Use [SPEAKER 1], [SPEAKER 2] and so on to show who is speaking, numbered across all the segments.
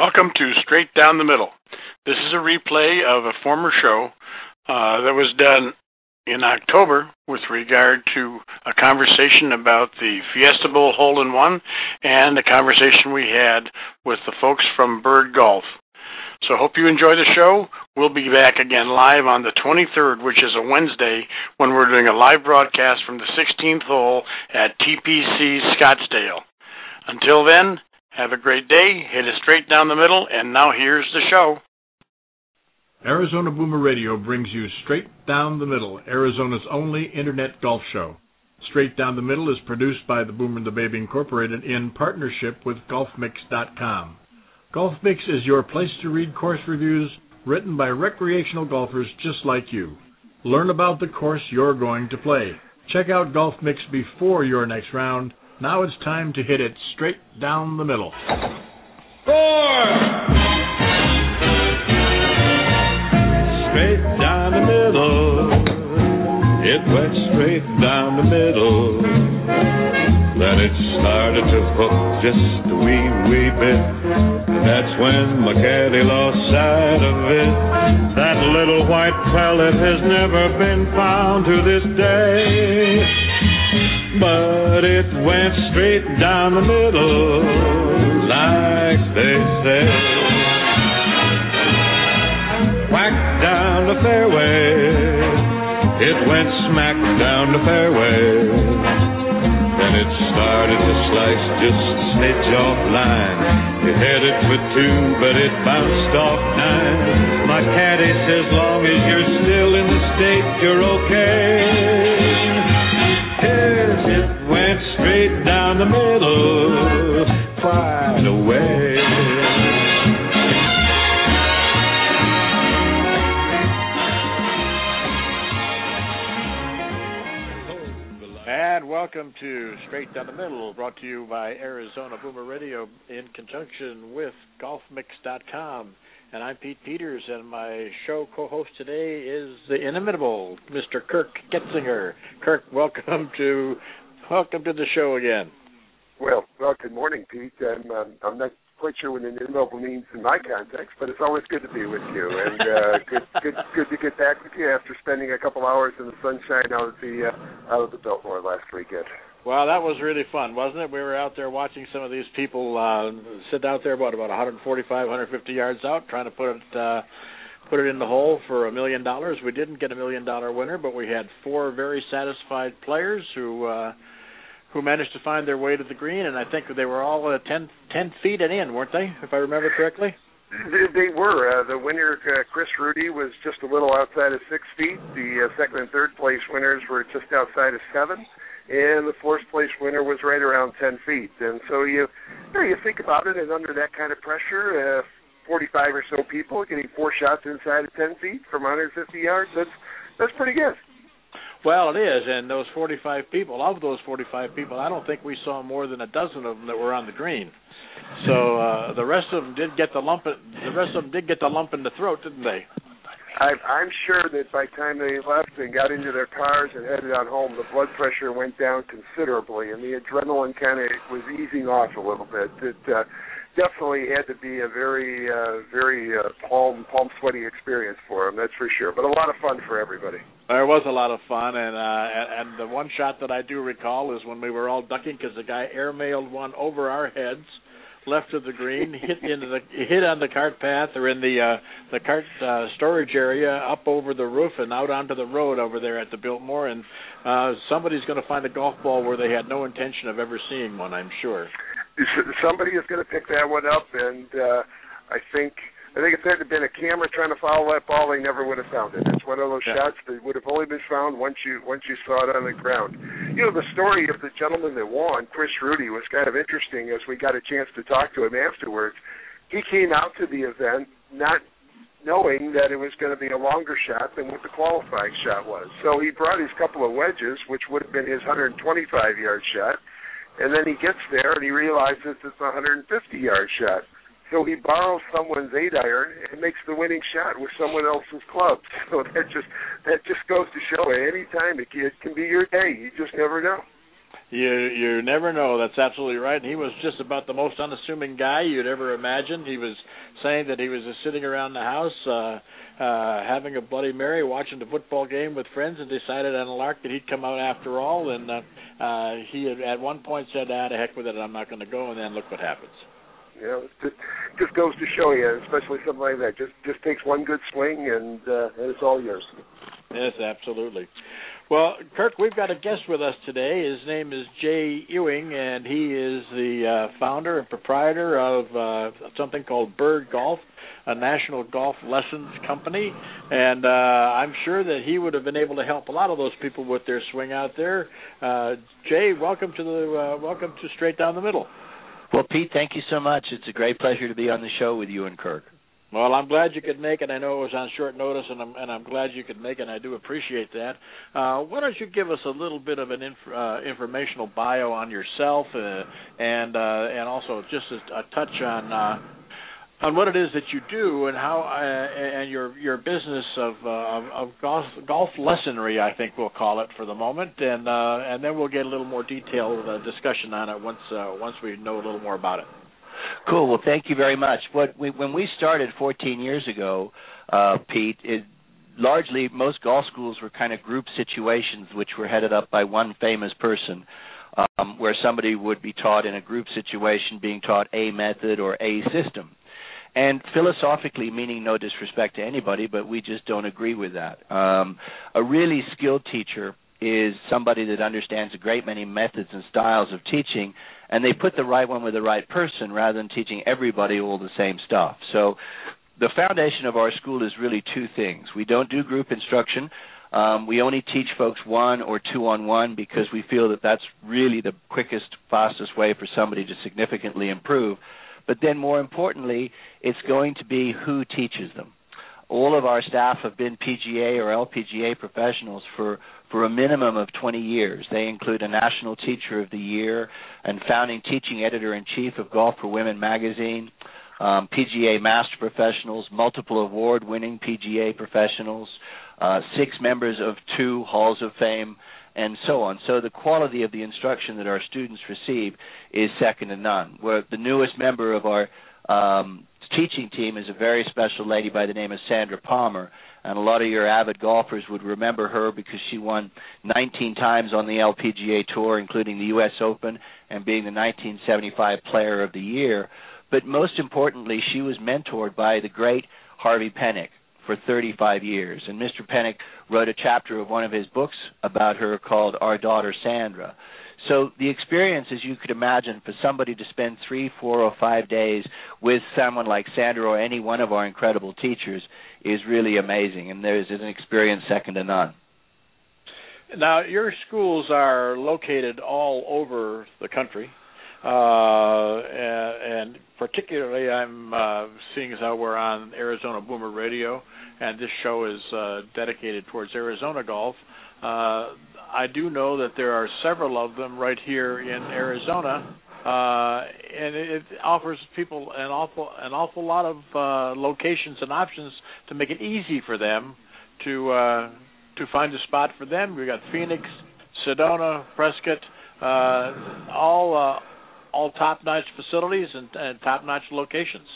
[SPEAKER 1] Welcome to Straight Down the Middle. This is a replay of a former show uh, that was done in October with regard to a conversation about the Fiesta Bowl hole in one and the conversation we had with the folks from Bird Golf. So hope you enjoy the show. We'll be back again live on the 23rd, which is a Wednesday, when we're doing a live broadcast from the 16th hole at TPC Scottsdale. Until then, have a great day. Hit it straight down the middle. And now here's the show.
[SPEAKER 2] Arizona Boomer Radio brings you Straight Down the Middle, Arizona's only internet golf show. Straight Down the Middle is produced by the Boomer and the Babe Incorporated in partnership with GolfMix.com. GolfMix is your place to read course reviews written by recreational golfers just like you. Learn about the course you're going to play. Check out GolfMix before your next round now it's time to hit it straight down the middle.
[SPEAKER 3] Four. Straight down the middle. It went straight down the middle. Then it started to hook just a wee, wee bit. And that's when my caddy lost sight of it. That little white pellet has never been found to this day but it went straight down the middle, like they say. Whack down the fairway, it went smack down the fairway. Then it started to slice just a smidge off line. It headed for two, but it bounced off nine. My caddy says, as long as you're still in the state, you're okay.
[SPEAKER 1] Welcome to Straight Down the Middle, brought to you by Arizona Boomer Radio in conjunction with GolfMix.com. And I'm Pete Peters, and my show co-host today is the inimitable Mr. Kirk Getzinger. Kirk, welcome to welcome to the show again.
[SPEAKER 4] Well, well, good morning, Pete. I'm um, I'm not quite sure what inimitable means in my context, but it's always good to be with you, and uh, good good good to get back with you after spending a couple hours in the sunshine out at the uh, out of the Biltmore last weekend.
[SPEAKER 1] Well, that was really fun, wasn't it? We were out there watching some of these people uh, sit out there, about about 145, 150 yards out, trying to put it uh, put it in the hole for a million dollars. We didn't get a million dollar winner, but we had four very satisfied players who uh, who managed to find their way to the green, and I think they were all uh, 10, 10 feet and in, weren't they? If I remember correctly.
[SPEAKER 4] They, were. Uh, the winner, uh, Chris Rudy, was just a little outside of six feet. The uh, second and third place winners were just outside of seven and the fourth place winner was right around 10 feet. And so you, you, know, you think about it, and under that kind of pressure, uh, 45 or so people getting four shots inside of 10 feet from 150 yards, that's that's pretty good.
[SPEAKER 1] Well, it is, and those 45 people, of those 45 people, I don't think we saw more than a dozen of them that were on the green. So uh, the rest of them did get the lump. The rest of them did get the lump in the throat, didn't they?
[SPEAKER 4] I, I'm sure that by the time they left and got into their cars and headed on home, the blood pressure went down considerably, and the adrenaline kind of was easing off a little bit. It uh, definitely had to be a very, uh, very uh, palm palm sweaty experience for them. That's for sure. But a lot of fun for everybody.
[SPEAKER 1] There was a lot of fun, and uh, and the one shot that I do recall is when we were all ducking because the guy airmailed one over our heads left of the green, hit into the hit on the cart path or in the uh, the cart uh, storage area, up over the roof and out onto the road over there at the Biltmore, and uh, somebody's going to find a golf ball where they had no intention of ever seeing one. I'm sure.
[SPEAKER 4] Somebody is going to pick that one up, and uh, I think I think if there had been a camera trying to follow that ball, they never would have found it. It's one of those yeah. shots that would have only been found once you once you saw it on the ground. You know, the story of the gentleman that won, Chris Rudy, was kind of interesting as we got a chance to talk to him afterwards. He came out to the event not knowing that it was going to be a longer shot than what the qualifying shot was. So he brought his couple of wedges, which would have been his 125 yard shot, and then he gets there and he realizes it's a 150 yard shot so he borrows someone's eight iron and makes the winning shot with someone else's club. So that just that just goes to show any time it, it can be your day. You just never know.
[SPEAKER 1] You you never know. That's absolutely right. And he was just about the most unassuming guy you'd ever imagine. He was saying that he was just sitting around the house, uh, uh, having a Bloody Mary, watching the football game with friends, and decided on a lark that he'd come out after all. And uh, uh, he had at one point said, "Ah, to heck with it, I'm not going to go." And then look what happens.
[SPEAKER 4] You know, it just just goes to show you, especially something like that. Just just takes one good swing, and uh, and it's all yours.
[SPEAKER 1] Yes, absolutely. Well, Kirk, we've got a guest with us today. His name is Jay Ewing, and he is the uh, founder and proprietor of uh, something called Bird Golf, a national golf lessons company. And uh, I'm sure that he would have been able to help a lot of those people with their swing out there. Uh, Jay, welcome to the uh, welcome to Straight Down the Middle.
[SPEAKER 5] Well, Pete, thank you so much. It's a great pleasure to be on the show with you and Kirk.
[SPEAKER 1] Well, I'm glad you could make it. I know it was on short notice, and I'm and I'm glad you could make it. and I do appreciate that. Uh, why don't you give us a little bit of an inf- uh, informational bio on yourself, uh, and uh, and also just a, a touch on uh, on what it is that you do and how uh, and your your business of uh, of, golf golf lessonry, I think we'll call it for the moment, and uh, and then we'll get a little more detailed uh, discussion on it once uh, once we know a little more about it.
[SPEAKER 5] Cool. Well, thank you very much. What we, when we started 14 years ago, uh, Pete, it, largely most golf schools were kind of group situations, which were headed up by one famous person. Um, where somebody would be taught in a group situation, being taught a method or a system and philosophically meaning no disrespect to anybody but we just don't agree with that. Um, a really skilled teacher is somebody that understands a great many methods and styles of teaching and they put the right one with the right person rather than teaching everybody all the same stuff. So the foundation of our school is really two things. We don't do group instruction. Um, we only teach folks one or two on one because we feel that that's really the quickest, fastest way for somebody to significantly improve. But then, more importantly, it's going to be who teaches them. All of our staff have been PGA or LPGA professionals for, for a minimum of 20 years. They include a National Teacher of the Year and founding teaching editor in chief of Golf for Women magazine, um, PGA Master Professionals, multiple award winning PGA professionals, uh, six members of two Halls of Fame, and so on. So the quality of the instruction that our students receive is second to none. We're the newest member of our um, teaching team is a very special lady by the name of Sandra Palmer, and a lot of your avid golfers would remember her because she won 19 times on the LPGA Tour, including the U.S. Open and being the 1975 Player of the Year. But most importantly, she was mentored by the great Harvey Penick for 35 years. And Mr. Penick wrote a chapter of one of his books about her called Our Daughter Sandra. So the experience, as you could imagine, for somebody to spend three, four, or five days with someone like Sandra or any one of our incredible teachers is really amazing, and there's an experience second to none.
[SPEAKER 1] Now, your schools are located all over the country, and, and, particularly I'm uh, seeing as how we're on Arizona Boomer Radio, and this show is uh, dedicated towards Arizona golf. Uh, I do know that there are several of them right here in Arizona, uh, and it offers people an awful an awful lot of uh, locations and options to make it easy for them to uh, to find a spot for them. We've got Phoenix, Sedona, Prescott, uh, all uh, all top notch facilities and, and top notch locations.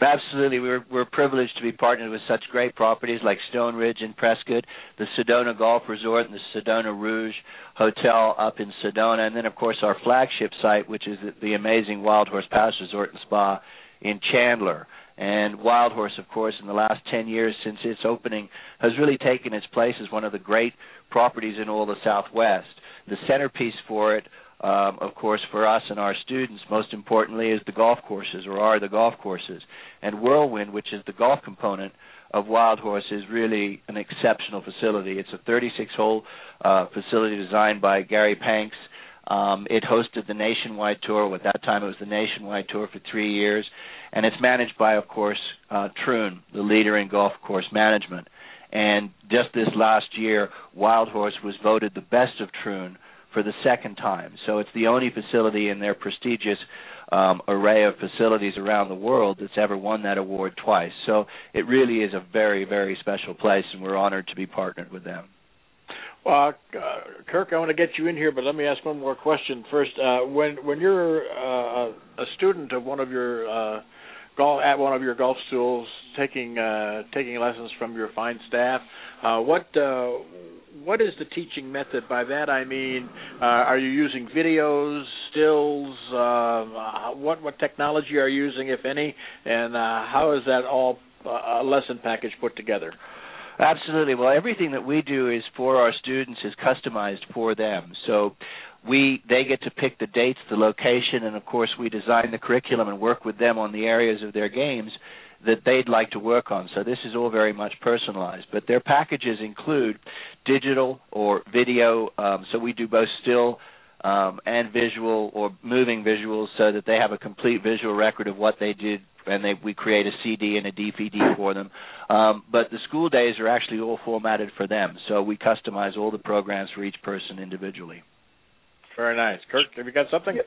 [SPEAKER 5] Absolutely, we're we're privileged to be partnered with such great properties like Stone Ridge in Prescott, the Sedona Golf Resort, and the Sedona Rouge Hotel up in Sedona, and then of course our flagship site, which is the amazing Wild Horse Pass Resort and Spa in Chandler. And Wild Horse, of course, in the last 10 years since its opening, has really taken its place as one of the great properties in all the Southwest. The centerpiece for it um, of course, for us and our students, most importantly, is the golf courses or are the golf courses. And Whirlwind, which is the golf component of Wild Horse, is really an exceptional facility. It's a 36 hole uh, facility designed by Gary Panks. Um, it hosted the nationwide tour. At that time, it was the nationwide tour for three years, and it's managed by, of course, uh, Troon, the leader in golf course management. And just this last year, Wild Horse was voted the best of Troon for the second time. So it's the only facility in their prestigious um, array of facilities around the world that's ever won that award twice. So it really is a very, very special place, and we're honored to be partnered with them.
[SPEAKER 1] Uh, Kirk, I want to get you in here, but let me ask one more question first. Uh, when when you're uh, a student of one of your uh, golf at one of your golf schools, taking uh, taking lessons from your fine staff, uh, what uh, what is the teaching method? By that I mean, uh, are you using videos, stills? Uh, what what technology are you using, if any, and uh, how is that all uh, lesson package put together?
[SPEAKER 5] Absolutely. Well, everything that we do is for our students is customized for them. So we they get to pick the dates, the location, and of course we design the curriculum and work with them on the areas of their games that they'd like to work on. So this is all very much personalized. But their packages include digital or video. Um, so we do both still um, and visual or moving visuals so that they have a complete visual record of what they did and they we create a CD and a DVD for them. Um, but the school days are actually all formatted for them, so we customize all the programs for each person individually.
[SPEAKER 1] Very nice, Kirk. Have you got something?
[SPEAKER 4] Yeah,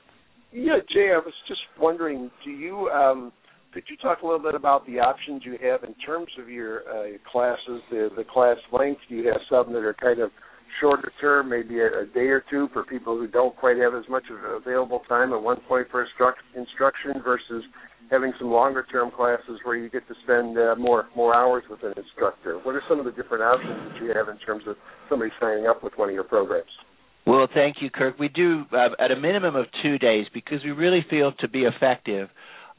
[SPEAKER 4] yeah Jay. I was just wondering, do you um, could you talk a little bit about the options you have in terms of your uh, classes, the the class length? Do you have some that are kind of shorter term, maybe a, a day or two for people who don't quite have as much of available time at one point for instruct, instruction versus having some longer term classes where you get to spend uh, more more hours with an instructor. What are some of the different options that you have in terms of somebody signing up with one of your programs?
[SPEAKER 5] Well, thank you, Kirk. We do uh, at a minimum of two days because we really feel to be effective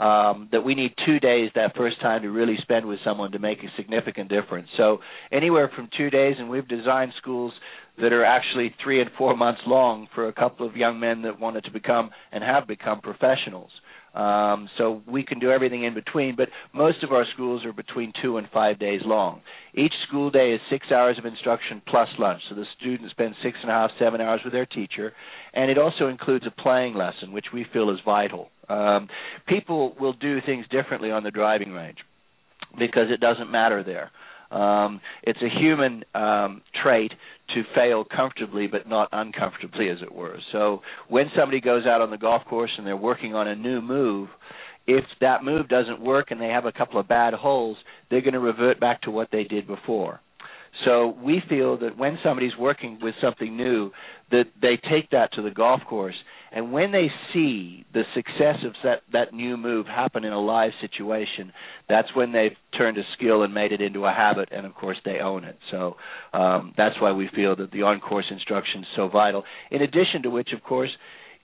[SPEAKER 5] um, that we need two days that first time to really spend with someone to make a significant difference. So anywhere from two days, and we've designed schools that are actually three and four months long for a couple of young men that wanted to become and have become professionals. Um, so we can do everything in between, but most of our schools are between two and five days long. Each school day is six hours of instruction plus lunch, so the students spend six and a half, seven hours with their teacher, and it also includes a playing lesson, which we feel is vital. Um, people will do things differently on the driving range because it doesn't matter there. Um, it's a human um, trait to fail comfortably but not uncomfortably, as it were. So when somebody goes out on the golf course and they're working on a new move, if that move doesn't work and they have a couple of bad holes, they're going to revert back to what they did before. So we feel that when somebody's working with something new, that they take that to the golf course and when they see the success of that, that new move happen in a live situation, that's when they've turned a skill and made it into a habit, and of course they own it. So um, that's why we feel that the on-course instruction is so vital. In addition to which, of course,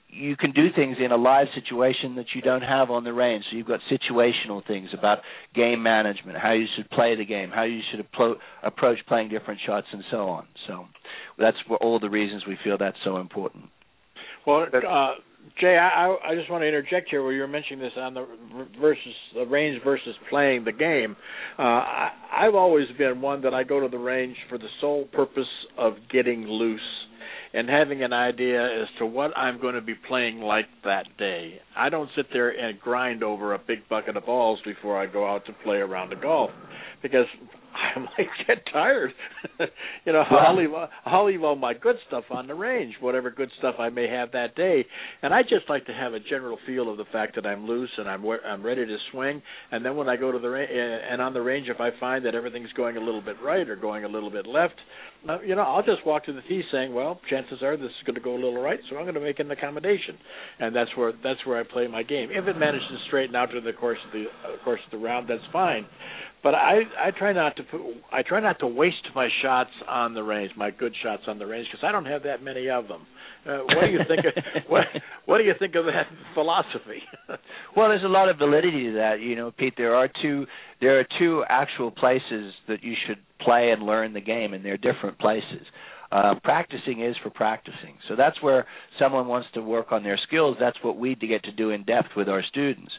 [SPEAKER 5] you can do things in a live situation that you don't have on the range. So you've got situational things about game management, how you should play the game, how you should appro- approach playing different shots, and so on. So that's all the reasons we feel that's so important.
[SPEAKER 1] Well, uh, Jay, I, I just want to interject here where you were mentioning this on the versus the range versus playing the game. Uh, I, I've always been one that I go to the range for the sole purpose of getting loose and having an idea as to what I'm going to be playing like that day. I don't sit there and grind over a big bucket of balls before I go out to play around the golf because I might get tired. you know, well, I'll leave I'll leave all my good stuff on the range, whatever good stuff I may have that day, and I just like to have a general feel of the fact that I'm loose and I'm I'm ready to swing. And then when I go to the range and on the range, if I find that everything's going a little bit right or going a little bit left, uh, you know, I'll just walk to the tee saying, well, chances are this is going to go a little right, so I'm going to make an accommodation, and that's where that's where I play my game. If it manages to straighten out during the course of the uh, course of the round, that's fine but I I try not to put I try not to waste my shots on the range, my good shots on the range, because I don't have that many of them. Uh, what do you think? Of, what What do you think of that philosophy?
[SPEAKER 5] well, there's a lot of validity to that. You know, Pete. There are two there are two actual places that you should play and learn the game, and they're different places. Uh, practicing is for practicing. So that's where someone wants to work on their skills. That's what we get to do in depth with our students.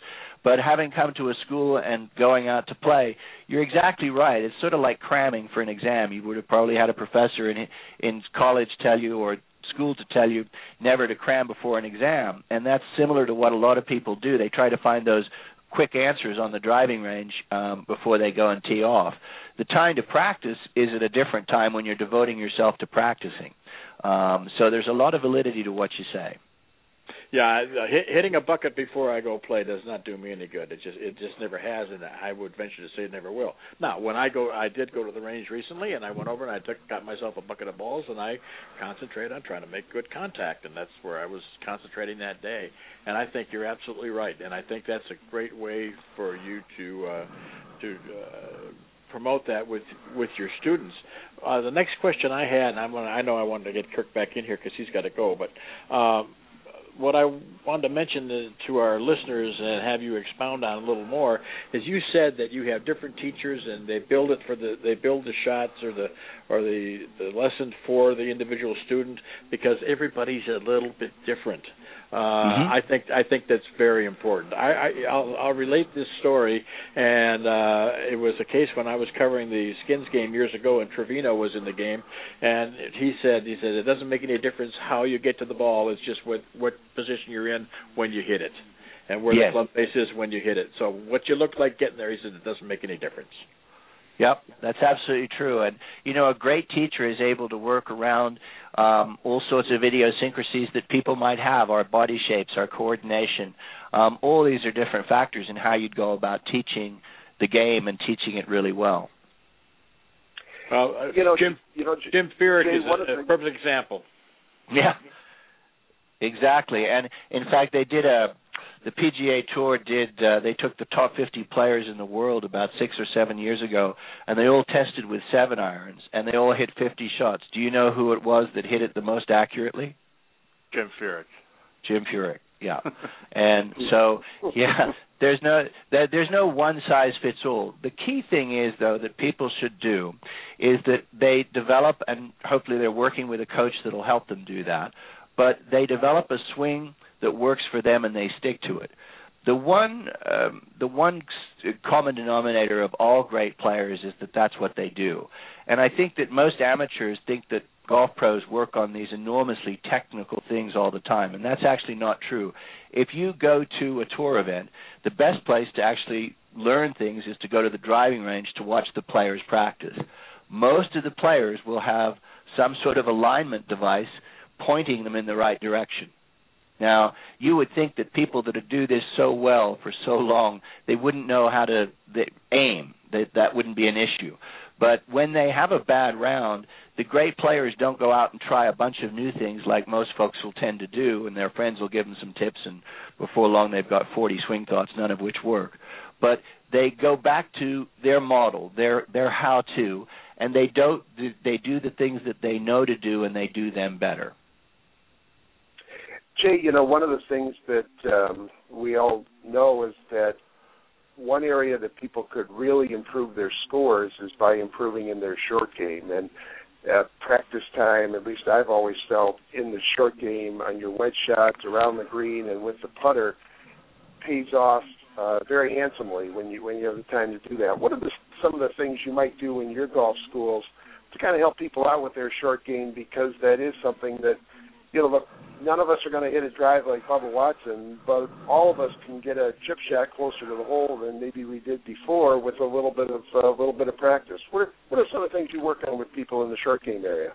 [SPEAKER 5] But having come to a school and going out to play, you're exactly right. It's sort of like cramming for an exam. You would have probably had a professor in in college tell you or school to tell you never to cram before an exam, and that's similar to what a lot of people do. They try to find those quick answers on the driving range um, before they go and tee off. The time to practice is at a different time when you're devoting yourself to practicing. Um, so there's a lot of validity to what you say.
[SPEAKER 1] Yeah, hit, hitting a bucket before I go play does not do me any good. It just it just never has, and I would venture to say it never will. Now, when I go, I did go to the range recently, and I went over and I took got myself a bucket of balls, and I concentrate on trying to make good contact, and that's where I was concentrating that day. And I think you're absolutely right, and I think that's a great way for you to uh, to uh, promote that with with your students. Uh, the next question I had, and I'm gonna, I know I wanted to get Kirk back in here because he's got to go, but um, what I wanted to mention to our listeners and have you expound on a little more is you said that you have different teachers and they build it for the they build the shots or the or the the lesson for the individual student because everybody's a little bit different. Uh, mm-hmm. I think I think that's very important. I, I I'll, I'll relate this story, and uh, it was a case when I was covering the Skins game years ago, and Trevino was in the game, and he said he said it doesn't make any difference how you get to the ball. It's just what what position you're in when you hit it, and where yes. the club face is when you hit it. So what you look like getting there, he said it doesn't make any difference.
[SPEAKER 5] Yep, that's absolutely true. And you know, a great teacher is able to work around um, all sorts of idiosyncrasies that people might have, our body shapes, our coordination. Um, all these are different factors in how you'd go about teaching the game and teaching it really well.
[SPEAKER 1] Well, uh, you know, Jim, you know, Jim Furyk is a, a perfect example.
[SPEAKER 5] Yeah, exactly. And in fact, they did a the PGA Tour did uh, they took the top 50 players in the world about 6 or 7 years ago and they all tested with 7 irons and they all hit 50 shots. Do you know who it was that hit it the most accurately?
[SPEAKER 1] Jim Furyk.
[SPEAKER 5] Jim Furyk. Yeah. and so yeah, there's no there's no one size fits all. The key thing is though that people should do is that they develop and hopefully they're working with a coach that'll help them do that. But they develop a swing that works for them and they stick to it. The one um, the one common denominator of all great players is that that's what they do. And I think that most amateurs think that golf pros work on these enormously technical things all the time, and that's actually not true. If you go to a tour event, the best place to actually learn things is to go to the driving range to watch the players practice. Most of the players will have some sort of alignment device pointing them in the right direction. Now, you would think that people that do this so well for so long, they wouldn't know how to aim. That that wouldn't be an issue. But when they have a bad round, the great players don't go out and try a bunch of new things like most folks will tend to do, and their friends will give them some tips, and before long they've got 40 swing thoughts, none of which work. But they go back to their model, their their how-to, and they don't they do the things that they know to do, and they do them better.
[SPEAKER 4] Jay, you know, one of the things that um, we all know is that one area that people could really improve their scores is by improving in their short game. And at practice time, at least I've always felt in the short game on your wedge shots around the green and with the putter pays off uh, very handsomely when you when you have the time to do that. What are the, some of the things you might do in your golf schools to kind of help people out with their short game because that is something that you know look none of us are going to hit a drive like Bubba Watson, but all of us can get a chip shot closer to the hole than maybe we did before with a little bit of a uh, little bit of practice. What are, what are some of the things you work on with people in the short game area?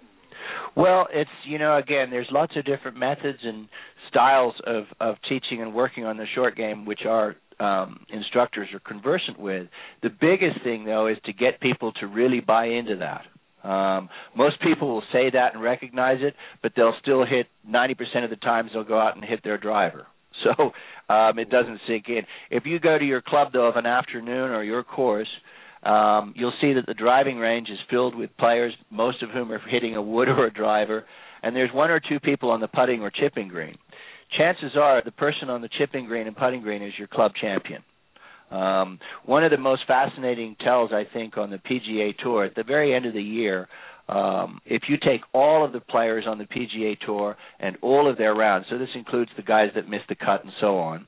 [SPEAKER 5] Well, it's you know again, there's lots of different methods and styles of of teaching and working on the short game, which our um, instructors are conversant with. The biggest thing though is to get people to really buy into that. Um, most people will say that and recognize it, but they'll still hit 90% of the times they'll go out and hit their driver. So um, it doesn't sink in. If you go to your club though of an afternoon or your course, um, you'll see that the driving range is filled with players, most of whom are hitting a wood or a driver, and there's one or two people on the putting or chipping green. Chances are the person on the chipping green and putting green is your club champion. Um, one of the most fascinating tells, I think, on the PGA Tour at the very end of the year, um, if you take all of the players on the PGA Tour and all of their rounds, so this includes the guys that missed the cut and so on,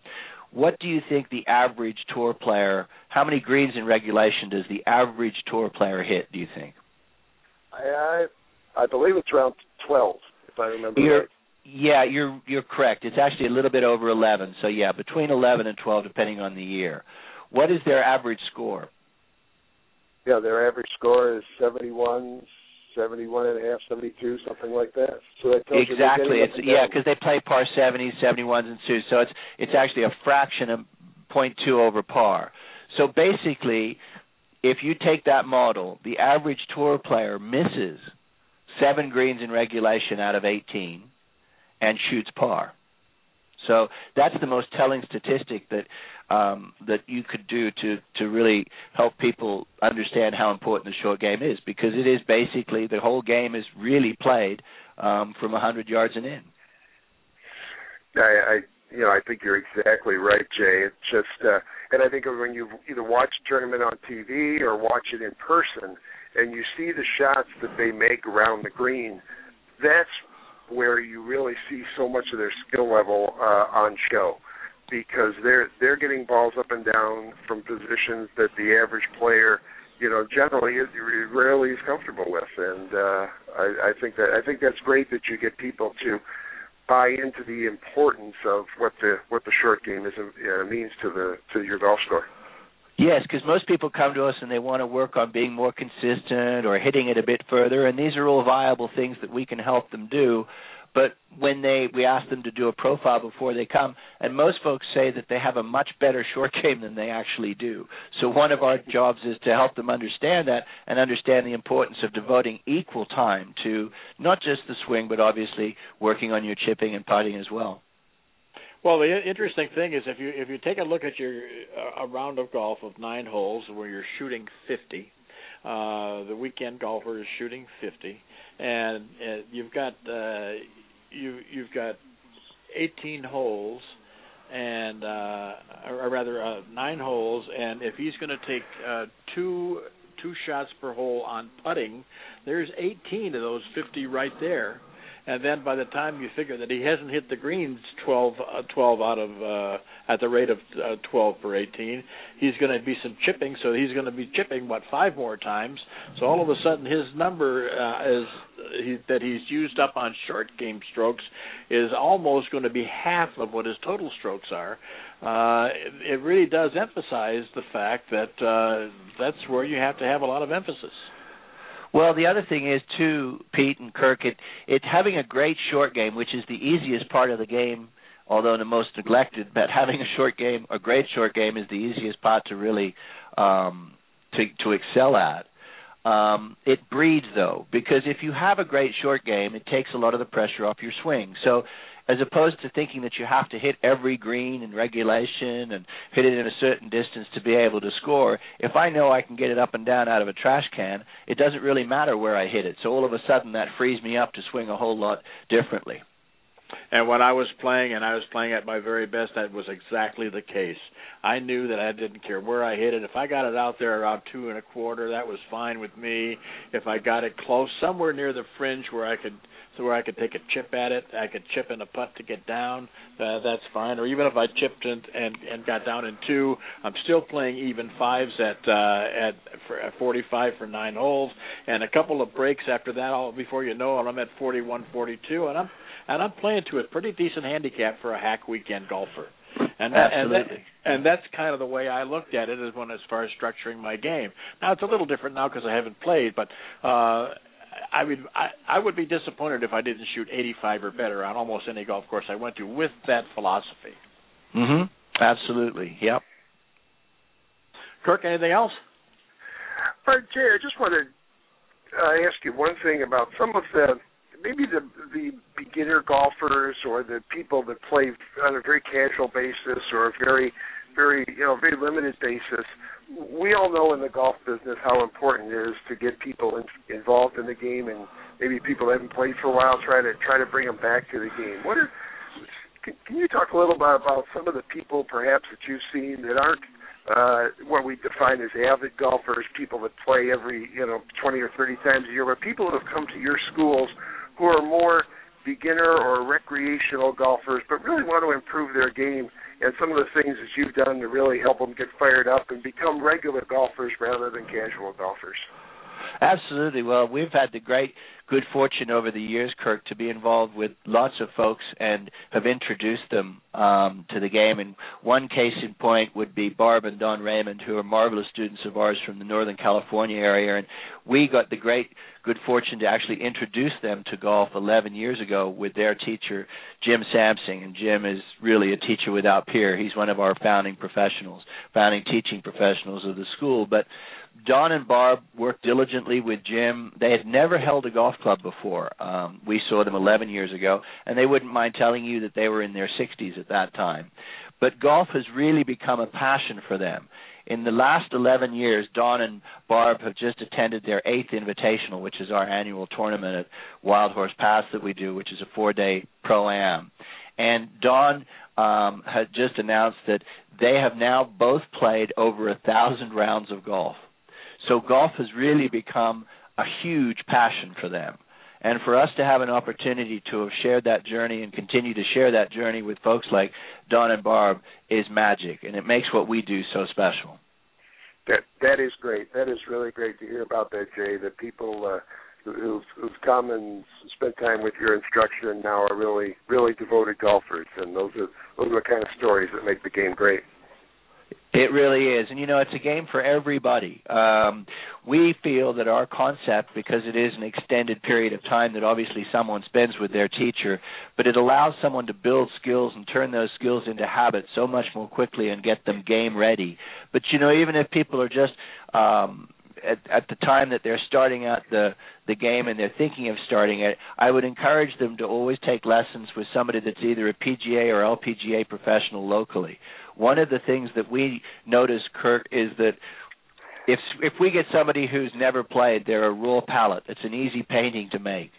[SPEAKER 5] what do you think the average tour player? How many greens in regulation does the average tour player hit? Do you think?
[SPEAKER 4] I I, I believe it's around twelve, if I remember
[SPEAKER 5] you're,
[SPEAKER 4] right.
[SPEAKER 5] Yeah, you're you're correct. It's actually a little bit over eleven. So yeah, between eleven and twelve, depending on the year. What is their average score?
[SPEAKER 4] Yeah, their average score is 71, 71 and a half, 72, something like that. So that tells
[SPEAKER 5] exactly.
[SPEAKER 4] You
[SPEAKER 5] it's yeah, because they play par 70s, 71s, and twos. So it's it's actually a fraction of 0.2 over par. So basically, if you take that model, the average tour player misses seven greens in regulation out of 18 and shoots par. So that's the most telling statistic that um, that you could do to to really help people understand how important the short game is, because it is basically the whole game is really played um, from 100 yards and in.
[SPEAKER 4] I, I you know I think you're exactly right, Jay. It's just uh, and I think when you either watch a tournament on TV or watch it in person, and you see the shots that they make around the green, that's where you really see so much of their skill level uh, on show because they're they're getting balls up and down from positions that the average player, you know, generally is, rarely is comfortable with, and uh, I, I think that I think that's great that you get people to buy into the importance of what the what the short game is uh, means to the to your golf score.
[SPEAKER 5] Yes, because most people come to us and they want to work on being more consistent or hitting it a bit further, and these are all viable things that we can help them do. But when they we ask them to do a profile before they come, and most folks say that they have a much better short game than they actually do. So one of our jobs is to help them understand that and understand the importance of devoting equal time to not just the swing, but obviously working on your chipping and putting as well.
[SPEAKER 1] Well, the interesting thing is if you if you take a look at your uh, a round of golf of nine holes where you're shooting 50, uh, the weekend golfer is shooting 50, and uh, you've got uh, you you've got 18 holes and uh or rather uh, nine holes and if he's going to take uh two two shots per hole on putting there's 18 of those 50 right there and then by the time you figure that he hasn't hit the greens 12, uh, 12 out of uh, at the rate of uh, 12 per 18, he's going to be some chipping, so he's going to be chipping what five more times. So all of a sudden, his number uh, is he, that he's used up on short game strokes is almost going to be half of what his total strokes are. Uh, it, it really does emphasize the fact that uh, that's where you have to have a lot of emphasis.
[SPEAKER 5] Well, the other thing is too, Pete and Kirk, it it having a great short game, which is the easiest part of the game, although the most neglected. But having a short game, a great short game, is the easiest part to really um, to to excel at. Um, it breeds though, because if you have a great short game, it takes a lot of the pressure off your swing. So as opposed to thinking that you have to hit every green in regulation and hit it in a certain distance to be able to score. If I know I can get it up and down out of a trash can, it doesn't really matter where I hit it. So all of a sudden that frees me up to swing a whole lot differently.
[SPEAKER 1] And when I was playing and I was playing at my very best, that was exactly the case. I knew that I didn't care where I hit it. If I got it out there around two and a quarter, that was fine with me. If I got it close, somewhere near the fringe where I could so where I could take a chip at it, I could chip in a putt to get down. Uh, that's fine. Or even if I chipped and and and got down in two, I'm still playing even fives at uh, at, for, at 45 for nine holes, and a couple of breaks after that. All before you know it, I'm at 41, 42, and I'm and I'm playing to a pretty decent handicap for a hack weekend golfer. And that, and, that, and that's kind of the way I looked at it as when as far as structuring my game. Now it's a little different now because I haven't played, but uh I would I, I would be disappointed if I didn't shoot 85 or better on almost any golf course I went to with that philosophy.
[SPEAKER 5] Mhm. Absolutely. Yep.
[SPEAKER 1] Kirk, anything else?
[SPEAKER 4] Uh, Jay, I just want to uh, ask you one thing about some of the maybe the the beginner golfers or the people that play on a very casual basis or a very very you know very limited basis we all know in the golf business how important it is to get people in, involved in the game and maybe people that haven't played for a while try to try to bring them back to the game. What are can, can you talk a little bit about some of the people perhaps that you've seen that aren't uh, what we define as avid golfers, people that play every you know 20 or 30 times a year, but people that have come to your schools who are more beginner or recreational golfers, but really want to improve their game and some of the things that you've done to really help them get fired up and become regular golfers rather than casual golfers.
[SPEAKER 5] Absolutely. Well, we've had the great good fortune over the years, Kirk, to be involved with lots of folks and have introduced them um, to the game. And one case in point would be Barb and Don Raymond, who are marvelous students of ours from the Northern California area. And we got the great good fortune to actually introduce them to golf 11 years ago with their teacher, Jim Sampson. And Jim is really a teacher without peer. He's one of our founding professionals, founding teaching professionals of the school. But Don and Barb worked diligently with Jim. They had never held a golf club before. Um, we saw them 11 years ago, and they wouldn't mind telling you that they were in their 60s at that time. But golf has really become a passion for them. In the last 11 years, Don and Barb have just attended their eighth invitational, which is our annual tournament at Wild Horse Pass that we do, which is a four day pro am. And Don um, had just announced that they have now both played over a thousand rounds of golf. So golf has really become a huge passion for them. And for us to have an opportunity to have shared that journey and continue to share that journey with folks like Don and Barb is magic, and it makes what we do so special.
[SPEAKER 4] That that is great. That is really great to hear about that, Jay. That people uh, who've, who've come and spent time with your instruction now are really really devoted golfers, and those are those are the kind of stories that make the game great.
[SPEAKER 5] It really is. And you know, it's a game for everybody. Um, we feel that our concept, because it is an extended period of time that obviously someone spends with their teacher, but it allows someone to build skills and turn those skills into habits so much more quickly and get them game ready. But you know, even if people are just um at, at the time that they're starting out the the game and they're thinking of starting it, I would encourage them to always take lessons with somebody that's either a PGA or LPGA professional locally one of the things that we notice, Kirk, is that if if we get somebody who's never played, they're a raw palette. It's an easy painting to make.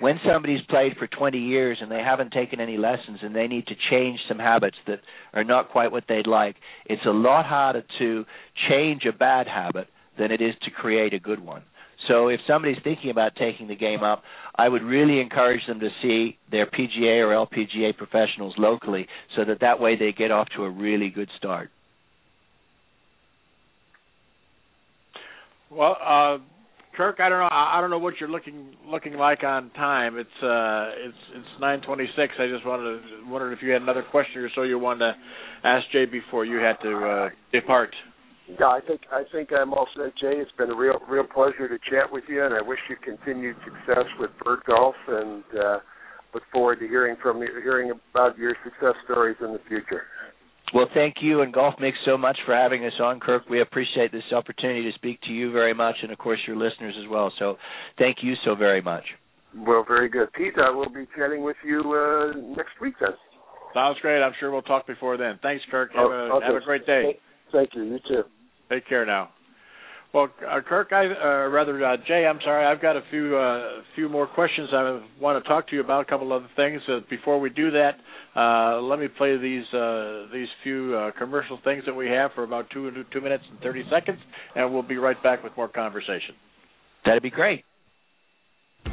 [SPEAKER 5] When somebody's played for 20 years and they haven't taken any lessons and they need to change some habits that are not quite what they'd like, it's a lot harder to change a bad habit than it is to create a good one. So if somebody's thinking about taking the game up, I would really encourage them to see their PGA or LPGA professionals locally so that that way they get off to a really good start.
[SPEAKER 6] Well, uh, Kirk, I don't know. I don't know what you're looking looking like on time. It's uh, it's it's 9:26. I just wanted to wondered if you had another question or so you wanted to ask Jay before you had to uh, depart.
[SPEAKER 4] Yeah, I think I think I'm all set, Jay. It's been a real real pleasure to chat with you, and I wish you continued success with bird golf, and uh, look forward to hearing from you, hearing about your success stories in the future.
[SPEAKER 5] Well, thank you and Golf Mix so much for having us on, Kirk. We appreciate this opportunity to speak to you very much, and of course your listeners as well. So, thank you so very much.
[SPEAKER 4] Well, very good, Pete. I will be chatting with you uh, next week then.
[SPEAKER 6] Sounds great. I'm sure we'll talk before then. Thanks, Kirk. Have, a, okay. have a great day.
[SPEAKER 4] Thank you. You too.
[SPEAKER 6] Take care now. Well, uh, Kirk, I uh, rather uh, Jay, I'm sorry, I've got a few uh, few more questions I want to talk to you about. A couple other things. Uh, before we do that, uh, let me play these uh, these few uh, commercial things that we have for about two two minutes and thirty seconds, and we'll be right back with more conversation.
[SPEAKER 5] That'd be great.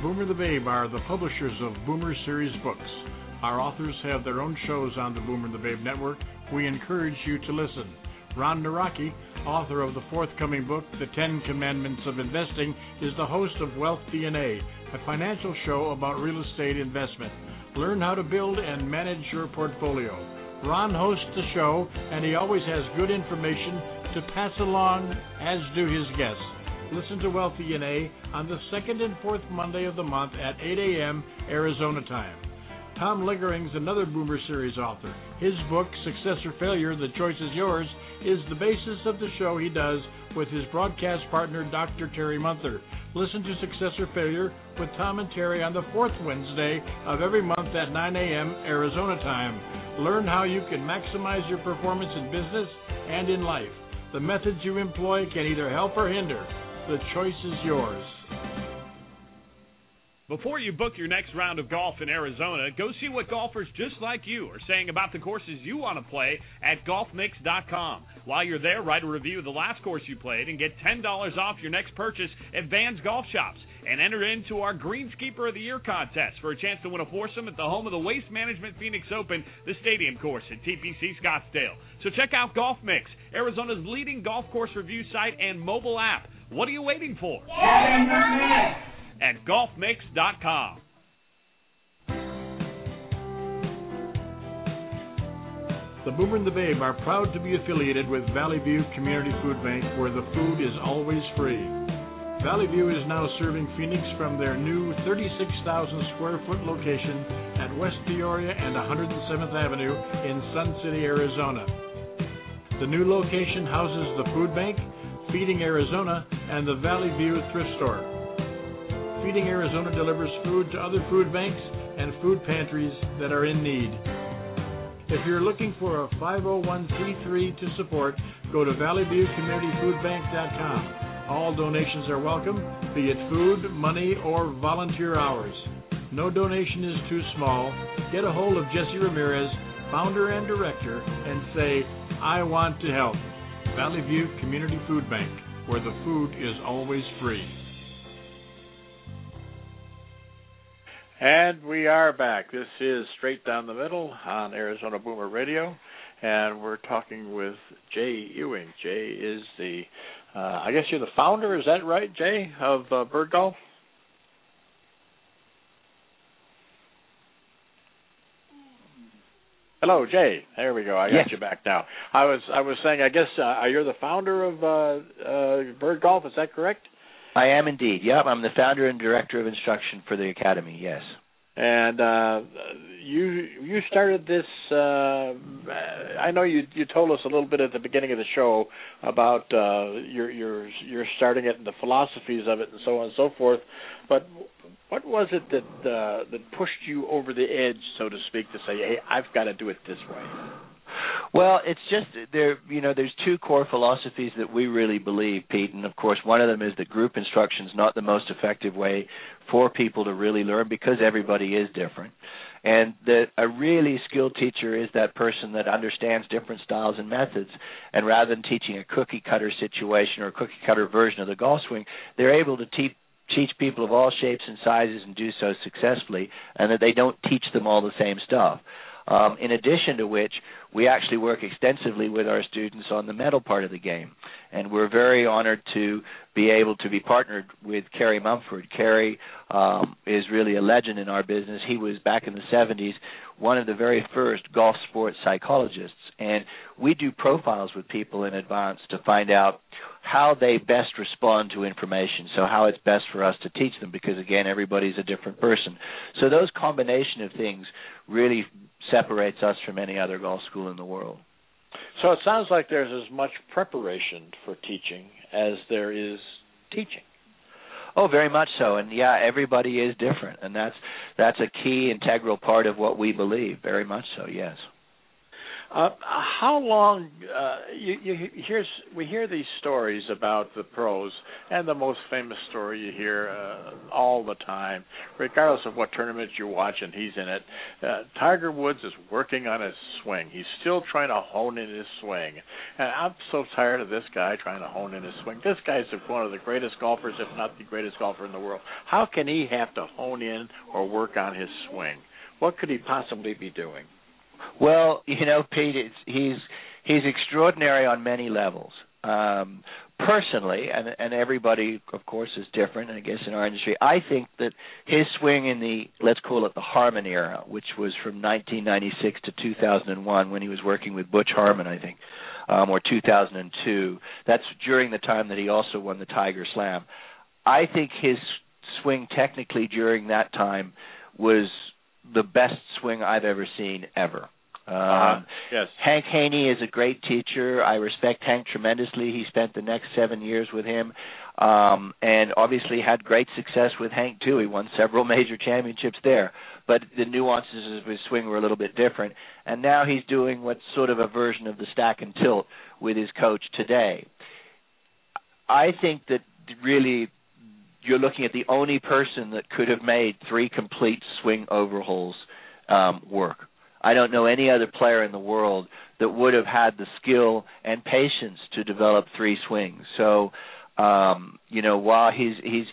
[SPEAKER 6] Boomer the Babe are the publishers of Boomer Series books. Our authors have their own shows on the Boomer the Babe network. We encourage you to listen. Ron Naraki, author of the forthcoming book, The Ten Commandments of Investing, is the host of Wealth DNA, a financial show about real estate investment. Learn how to build and manage your portfolio. Ron hosts the show, and he always has good information to pass along, as do his guests. Listen to Wealth DNA on the second and fourth Monday of the month at 8 a.m. Arizona time. Tom Liggering's another Boomer Series author. His book, Success or Failure, The Choice is Yours, is the basis of the show he does with his broadcast partner, Dr. Terry Munther. Listen to Success or Failure with Tom and Terry on the fourth Wednesday of every month at 9 a.m. Arizona time. Learn how you can maximize your performance in business and in life. The methods you employ can either help or hinder. The choice is yours.
[SPEAKER 7] Before you book your next round of golf in Arizona, go see what golfers just like you are saying about the courses you want to play at golfmix.com. While you're there, write a review of the last course you played and get $10 off your next purchase at Vans Golf Shops. And enter into our Greenskeeper of the Year contest for a chance to win a foursome at the home of the Waste Management Phoenix Open, the stadium course at TPC Scottsdale. So check out Golf Mix, Arizona's leading golf course review site and mobile app. What are you waiting for? At golfmix.com.
[SPEAKER 6] The Boomer and the Babe are proud to be affiliated with Valley View Community Food Bank, where the food is always free. Valley View is now serving Phoenix from their new 36,000 square foot location at West Peoria and 107th Avenue in Sun City, Arizona. The new location houses the food bank, Feeding Arizona, and the Valley View thrift store. Feeding Arizona delivers food to other food banks and food pantries that are in need. If you're looking for a 501c3 to support, go to valleyviewcommunityfoodbank.com. All donations are welcome, be it food, money, or volunteer hours. No donation is too small. Get a hold of Jesse Ramirez, founder and director, and say, I want to help. Valley View Community Food Bank, where the food is always free.
[SPEAKER 1] And we are back. This is Straight Down the Middle on Arizona Boomer Radio, and we're talking with Jay Ewing. Jay is the uh, I guess you're the founder, is that right, Jay, of uh, Bird Golf? Hello, Jay. There we go. I got
[SPEAKER 5] yes.
[SPEAKER 1] you back now. I was I was saying I guess uh, you're the founder of uh, uh, Bird Golf. Is that correct?
[SPEAKER 5] I am indeed. Yep, I'm the founder and director of instruction for the academy. Yes.
[SPEAKER 1] And uh, you you started this. Uh, I know you you told us a little bit at the beginning of the show about uh, your your your starting it and the philosophies of it and so on and so forth. But what was it that uh, that pushed you over the edge, so to speak, to say, "Hey, I've got to do it this way"?
[SPEAKER 5] Well, it's just there. You know, there's two core philosophies that we really believe, Pete, and of course, one of them is that group instruction is not the most effective way for people to really learn because everybody is different, and that a really skilled teacher is that person that understands different styles and methods, and rather than teaching a cookie cutter situation or a cookie cutter version of the golf swing, they're able to teach teach people of all shapes and sizes and do so successfully, and that they don't teach them all the same stuff. Um, in addition to which, we actually work extensively with our students on the mental part of the game. And we're very honored to be able to be partnered with Kerry Mumford. Kerry um, is really a legend in our business. He was back in the 70s one of the very first golf sports psychologists. And we do profiles with people in advance to find out how they best respond to information. So, how it's best for us to teach them, because again, everybody's a different person. So, those combination of things really separates us from any other golf school in the world.
[SPEAKER 1] So it sounds like there's as much preparation for teaching as there is teaching.
[SPEAKER 5] Oh, very much so, and yeah, everybody is different, and that's that's a key integral part of what we believe. Very much so, yes.
[SPEAKER 1] Uh, how long uh, you, you here's we hear these stories about the pros, and the most famous story you hear uh, all the time, regardless of what tournament you watch and he's in it. Uh, Tiger Woods is working on his swing. He's still trying to hone in his swing, and I'm so tired of this guy trying to hone in his swing. This guy's one of the greatest golfers, if not the greatest golfer in the world. How can he have to hone in or work on his swing? What could he possibly be doing?
[SPEAKER 5] Well, you know, Pete, he's he's extraordinary on many levels. Um, personally, and and everybody, of course, is different. I guess in our industry, I think that his swing in the let's call it the Harmon era, which was from 1996 to 2001, when he was working with Butch Harmon, I think, um, or 2002. That's during the time that he also won the Tiger Slam. I think his swing technically during that time was the best swing I've ever seen ever.
[SPEAKER 1] Um, uh, yes.
[SPEAKER 5] Hank Haney is a great teacher. I respect Hank tremendously. He spent the next seven years with him, um, and obviously had great success with Hank too. He won several major championships there, but the nuances of his swing were a little bit different. And now he's doing what's sort of a version of the stack and tilt with his coach today. I think that really you're looking at the only person that could have made three complete swing overhauls um, work. I don't know any other player in the world that would have had the skill and patience to develop three swings. So, um, you know, while he's he's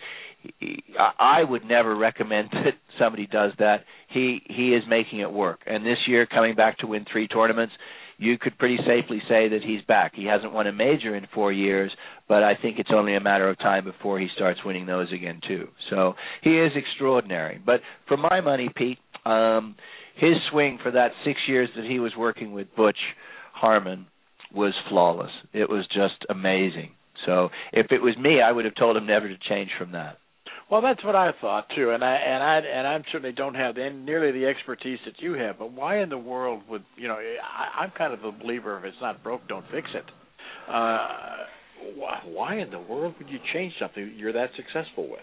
[SPEAKER 5] he, I would never recommend that somebody does that. He he is making it work. And this year, coming back to win three tournaments, you could pretty safely say that he's back. He hasn't won a major in four years, but I think it's only a matter of time before he starts winning those again too. So he is extraordinary. But for my money, Pete, um, his swing for that six years that he was working with Butch Harmon was flawless. It was just amazing. So if it was me, I would have told him never to change from that.
[SPEAKER 1] Well, that's what I thought too, and I and I and I certainly don't have the, nearly the expertise that you have. But why in the world would you know? I, I'm kind of a believer if it's not broke, don't fix it. Uh, why, why in the world would you change something you're that successful with?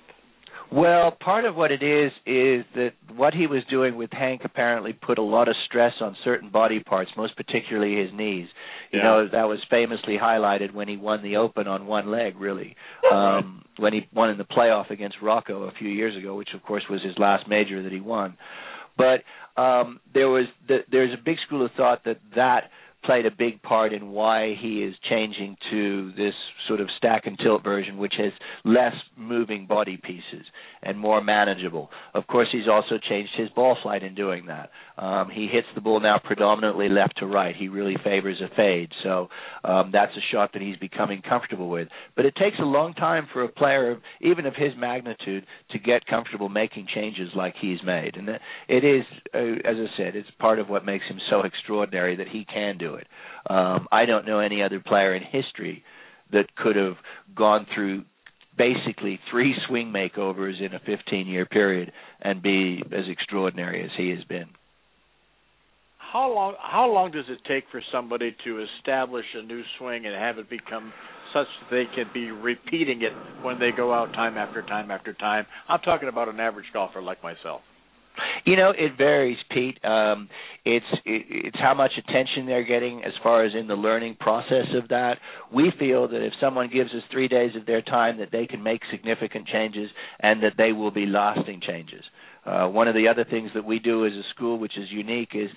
[SPEAKER 5] Well, part of what it is is that what he was doing with Hank apparently put a lot of stress on certain body parts, most particularly his knees. You
[SPEAKER 1] Yeah.
[SPEAKER 5] know, that was famously highlighted when he won the Open on one leg, really. Um when he won in the playoff against Rocco a few years ago, which of course was his last major that he won. But um there was the, there's a big school of thought that that played a big part in why he is changing to this sort of stack and tilt version, which has less moving body pieces and more manageable. Of course, he's also changed his ball flight in doing that. Um, he hits the ball now predominantly left to right. He really favors a fade, so um, that's a shot that he's becoming comfortable with. But it takes a long time for a player, even of his magnitude, to get comfortable making changes like he's made. And it is, uh, as I said, it's part of what makes him so extraordinary that he can do it. Um, I don't know any other player in history that could have gone through basically three swing makeovers in a 15 year period and be as extraordinary as he has been.
[SPEAKER 1] How long how long does it take for somebody to establish a new swing and have it become such that they can be repeating it when they go out time after time after time? I'm talking about an average golfer like myself.
[SPEAKER 5] You know, it varies, Pete. Um, it's it, it's how much attention they're getting as far as in the learning process of that. We feel that if someone gives us three days of their time, that they can make significant changes and that they will be lasting changes. Uh, one of the other things that we do as a school, which is unique, is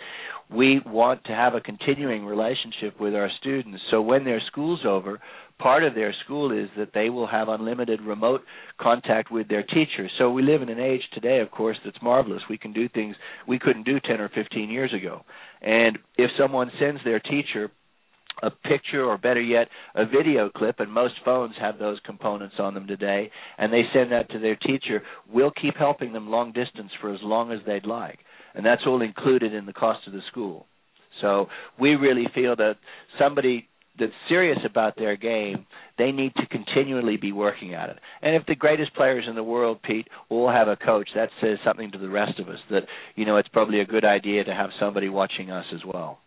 [SPEAKER 5] we want to have a continuing relationship with our students. So when their school's over, part of their school is that they will have unlimited remote contact with their teachers. So we live in an age today, of course, that's marvelous. We can do things we couldn't do 10 or 15 years ago. And if someone sends their teacher a picture or better yet a video clip and most phones have those components on them today and they send that to their teacher we'll keep helping them long distance for as long as they'd like and that's all included in the cost of the school so we really feel that somebody that's serious about their game, they need to continually be working at it. And if the greatest players in the world, Pete, all have a coach, that says something to the rest of us that you know it's probably a good idea to have somebody watching us as well.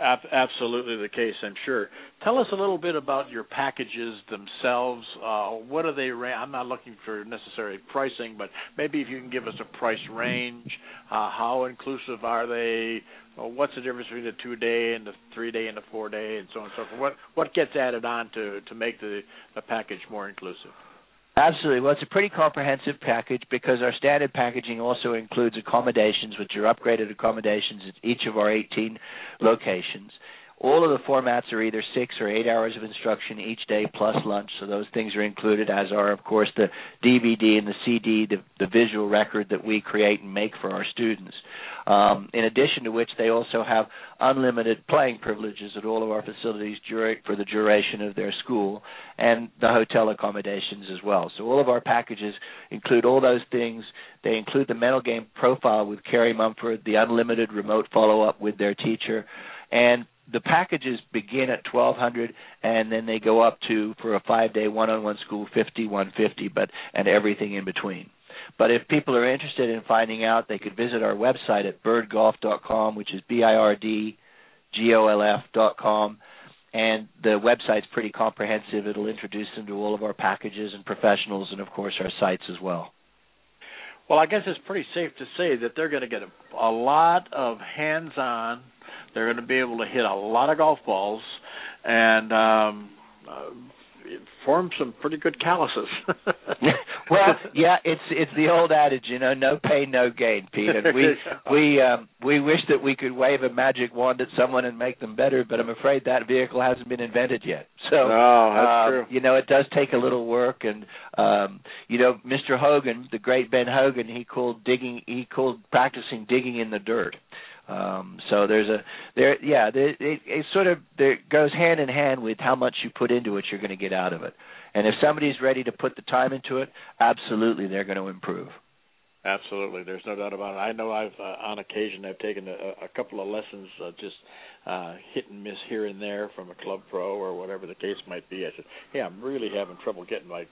[SPEAKER 1] Ab- absolutely the case, I'm sure. Tell us a little bit about your packages themselves. Uh, what are they? Ra- I'm not looking for necessary pricing, but maybe if you can give us a price range. Uh, how inclusive are they? Well, what's the difference between the two day and the three day and the four day, and so on and so forth? What what gets added on to to make the the package more inclusive?
[SPEAKER 5] Absolutely. Well, it's a pretty comprehensive package because our standard packaging also includes accommodations, which are upgraded accommodations at each of our 18 locations. All of the formats are either six or eight hours of instruction each day plus lunch, so those things are included, as are, of course, the DVD and the CD, the, the visual record that we create and make for our students. Um, in addition to which, they also have unlimited playing privileges at all of our facilities during, for the duration of their school, and the hotel accommodations as well. So all of our packages include all those things. They include the mental game profile with Carrie Mumford, the unlimited remote follow-up with their teacher, and the packages begin at 1200 and then they go up to for a 5-day one-on-one school 50 150 but and everything in between. But if people are interested in finding out, they could visit our website at birdgolf.com, which is B I R D G O L F.com. And the website's pretty comprehensive. It'll introduce them to all of our packages and professionals and, of course, our sites as well.
[SPEAKER 1] Well, I guess it's pretty safe to say that they're going to get a, a lot of hands-on. They're going to be able to hit a lot of golf balls and um, uh, form some pretty good calluses.
[SPEAKER 5] well, yeah, it's it's the old adage, you know, no pain, no gain, Pete. And we we um, we wish that we could wave a magic wand at someone and make them better, but I'm afraid that vehicle hasn't been invented yet. So, um,
[SPEAKER 1] true.
[SPEAKER 5] you know, it does take a little work. And um, you know, Mr. Hogan, the great Ben Hogan, he called digging, he called practicing digging in the dirt. Um, so there's a there, yeah, there, it, it sort of there goes hand in hand with how much you put into it, you're going to get out of it. And if somebody's ready to put the time into it, absolutely, they're going to improve.
[SPEAKER 1] Absolutely, there's no doubt about it. I know I've uh, on occasion I've taken a, a couple of lessons, uh, just uh, hit and miss here and there from a club pro or whatever the case might be. I said, "Hey, I'm really having trouble getting my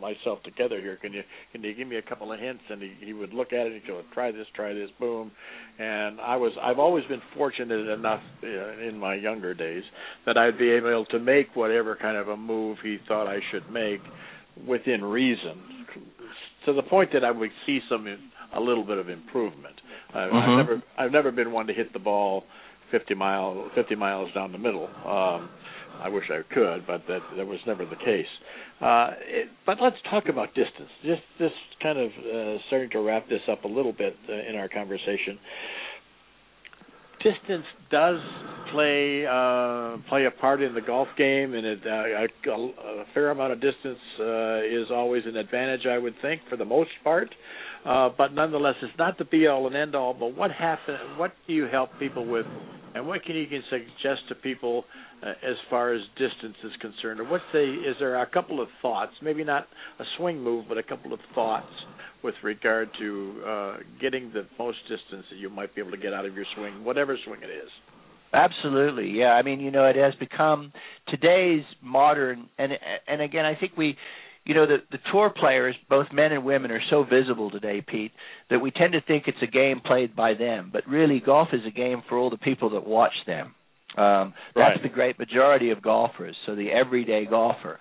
[SPEAKER 1] myself together here. Can you can you give me a couple of hints?" And he, he would look at it and go, "Try this, try this, boom." And I was I've always been fortunate enough uh, in my younger days that I'd be able to make whatever kind of a move he thought I should make within reason to the point that I would see some a little bit of improvement. Uh,
[SPEAKER 5] mm-hmm.
[SPEAKER 1] I've never I've never been one to hit the ball 50 mile 50 miles down the middle. Um, I wish I could, but that that was never the case. Uh, it, but let's talk about distance. Just just kind of uh, starting to wrap this up a little bit uh, in our conversation distance does play uh, play a part in the golf game, and it, uh, a, a fair amount of distance uh, is always an advantage, I would think, for the most part. Uh, but nonetheless, it's not the be all and end all. But what happen? What do you help people with, and what can you can suggest to people uh, as far as distance is concerned? Or what say? Is there a couple of thoughts? Maybe not a swing move, but a couple of thoughts with regard to uh, getting the most distance that you might be able to get out of your swing, whatever swing it is.
[SPEAKER 5] Absolutely, yeah. I mean, you know, it has become today's modern, and and again, I think we, you know, the the tour players, both men and women, are so visible today, Pete, that we tend to think it's a game played by them, but really, golf is a game for all the people that watch them. Um, that's
[SPEAKER 1] right.
[SPEAKER 5] the great majority of golfers. So the everyday golfer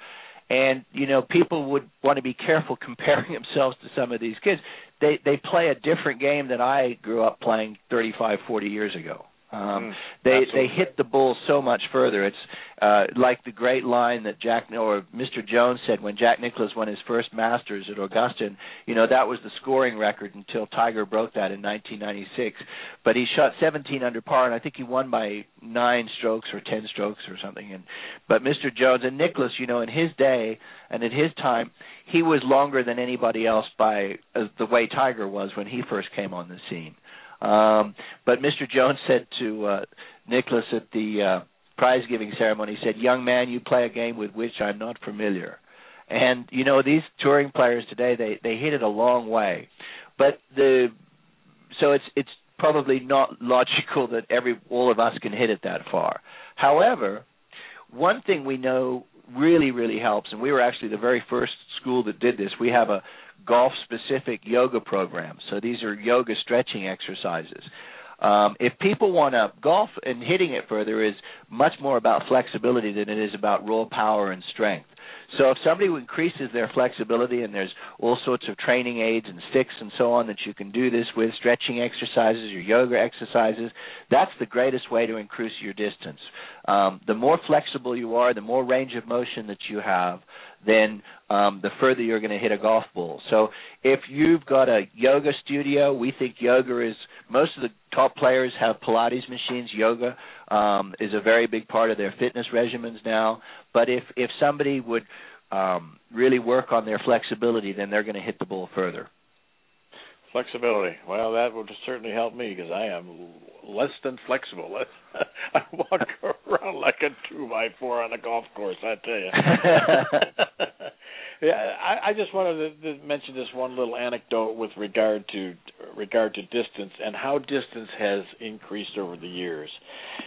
[SPEAKER 5] and you know people would want to be careful comparing themselves to some of these kids. They they play a different game than i grew up playing 35 40 years ago um
[SPEAKER 1] mm,
[SPEAKER 5] they
[SPEAKER 1] absolutely.
[SPEAKER 5] they hit the bull so much further it's uh like the great line that Jack or Mr. Jones said when Jack Nicklaus won his first Masters at Augusta you know that was the scoring record until Tiger broke that in 1996 but he shot 17 under par and I think he won by 9 strokes or 10 strokes or something and but Mr. Jones and Nicklaus you know in his day and at his time he was longer than anybody else by uh, the way Tiger was when he first came on the scene um, but Mr. Jones said to uh, Nicklaus at the uh, prize giving ceremony, he said, "Young man, you play a game with which I'm not familiar." And you know these touring players today, they they hit it a long way, but the so it's it's probably not logical that every all of us can hit it that far. However, one thing we know really really helps, and we were actually the very first school that did this. We have a golf specific yoga programs. So these are yoga stretching exercises. Um, if people want to golf and hitting it further is much more about flexibility than it is about raw power and strength. So if somebody increases their flexibility and there's all sorts of training aids and sticks and so on that you can do this with, stretching exercises or yoga exercises, that's the greatest way to increase your distance. Um, the more flexible you are, the more range of motion that you have, then um, the further you're going to hit a golf ball. So if you've got a yoga studio, we think yoga is most of the top players have Pilates machines. Yoga um, is a very big part of their fitness regimens now. But if if somebody would um, really work on their flexibility, then they're going to hit the ball further.
[SPEAKER 1] Flexibility. Well, that would certainly help me because I am less than flexible. I walk around like a two by four on a golf course. I tell you. yeah, I, I just wanted to, to mention this one little anecdote with regard to regard to distance and how distance has increased over the years.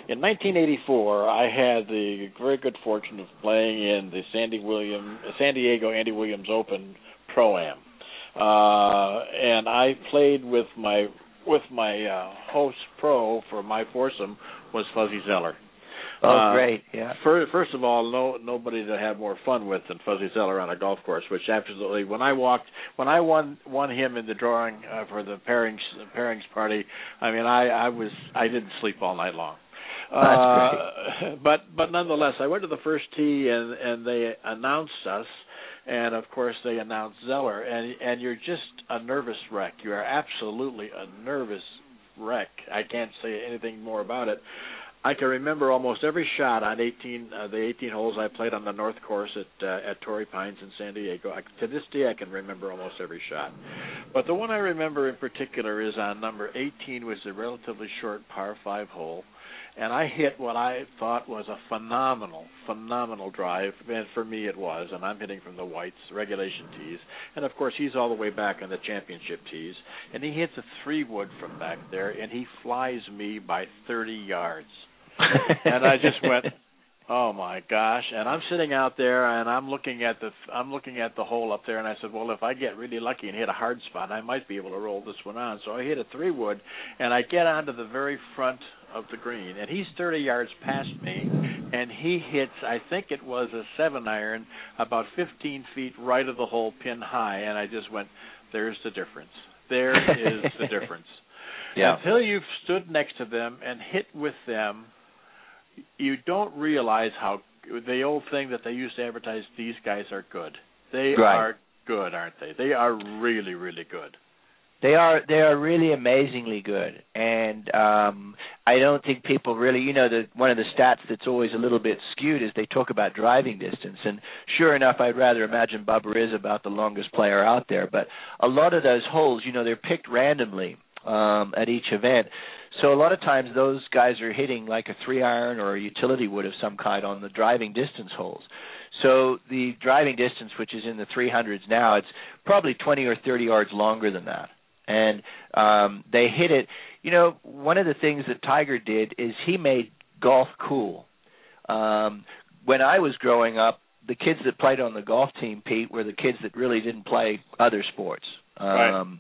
[SPEAKER 1] In 1984, I had the very good fortune of playing in the Sandy William San Diego Andy Williams Open Pro Am uh, and I played with my with my uh, host pro for my foursome was Fuzzy Zoeller.
[SPEAKER 5] Oh,
[SPEAKER 1] Uh,
[SPEAKER 5] great! Yeah.
[SPEAKER 1] First, first of all, no nobody to have more fun with than Fuzzy Zoeller on a golf course. Which absolutely, when I walked, when I won won him in the drawing uh, for the pairings pairings party, I mean, I I was I didn't sleep all night long. Uh, but but nonetheless, I went to the first tee and and they announced us, and of course they announced Zoeller, and and you're just a nervous wreck. You are absolutely a nervous wreck. I can't say anything more about it. I can remember almost every shot on 18 uh, the 18 holes I played on the North Course at uh, at Torrey Pines in San Diego. I, to this day, I can remember almost every shot. But the one I remember in particular is on number 18, which is a relatively short par five hole, and I hit what I thought was a phenomenal, phenomenal drive, and for me it was. And I'm hitting from the whites, regulation tees, and of course he's all the way back on the championship tees, and he hits a three wood from back there, and he flies me by 30 yards, and I just went. Oh my gosh! And I'm sitting out there, and I'm looking at the I'm looking at the hole up there, and I said, well, if I get really lucky and hit a hard spot, I might be able to roll this one on. So I hit a three wood, and I get onto the very front of the green, and he's 30 yards past me, and he hits, I think it was a seven iron, about 15 feet right of the hole, pin high, and I just went, there's the difference. There is the difference.
[SPEAKER 5] Yeah.
[SPEAKER 1] Until you've stood next to them and hit with them, you don't realize how the old thing that they used to advertise. These guys are good. They
[SPEAKER 5] Right.
[SPEAKER 1] are good, aren't they? They are really, really good.
[SPEAKER 5] They are they are really amazingly good, and um, I don't think people really, you know, the one of the stats that's always a little bit skewed is they talk about driving distance, and sure enough, I'd rather imagine Bubba is about the longest player out there, but a lot of those holes, you know, they're picked randomly um, at each event. So a lot of times those guys are hitting like a three iron or a utility wood of some kind on the driving distance holes. So the driving distance, which is in the 300s now, it's probably 20 or 30 yards longer than that and um they hit it you know one of the things that tiger did is he made golf cool um when i was growing up the kids that played on the golf team pete were the kids that really didn't play other sports um
[SPEAKER 1] Right.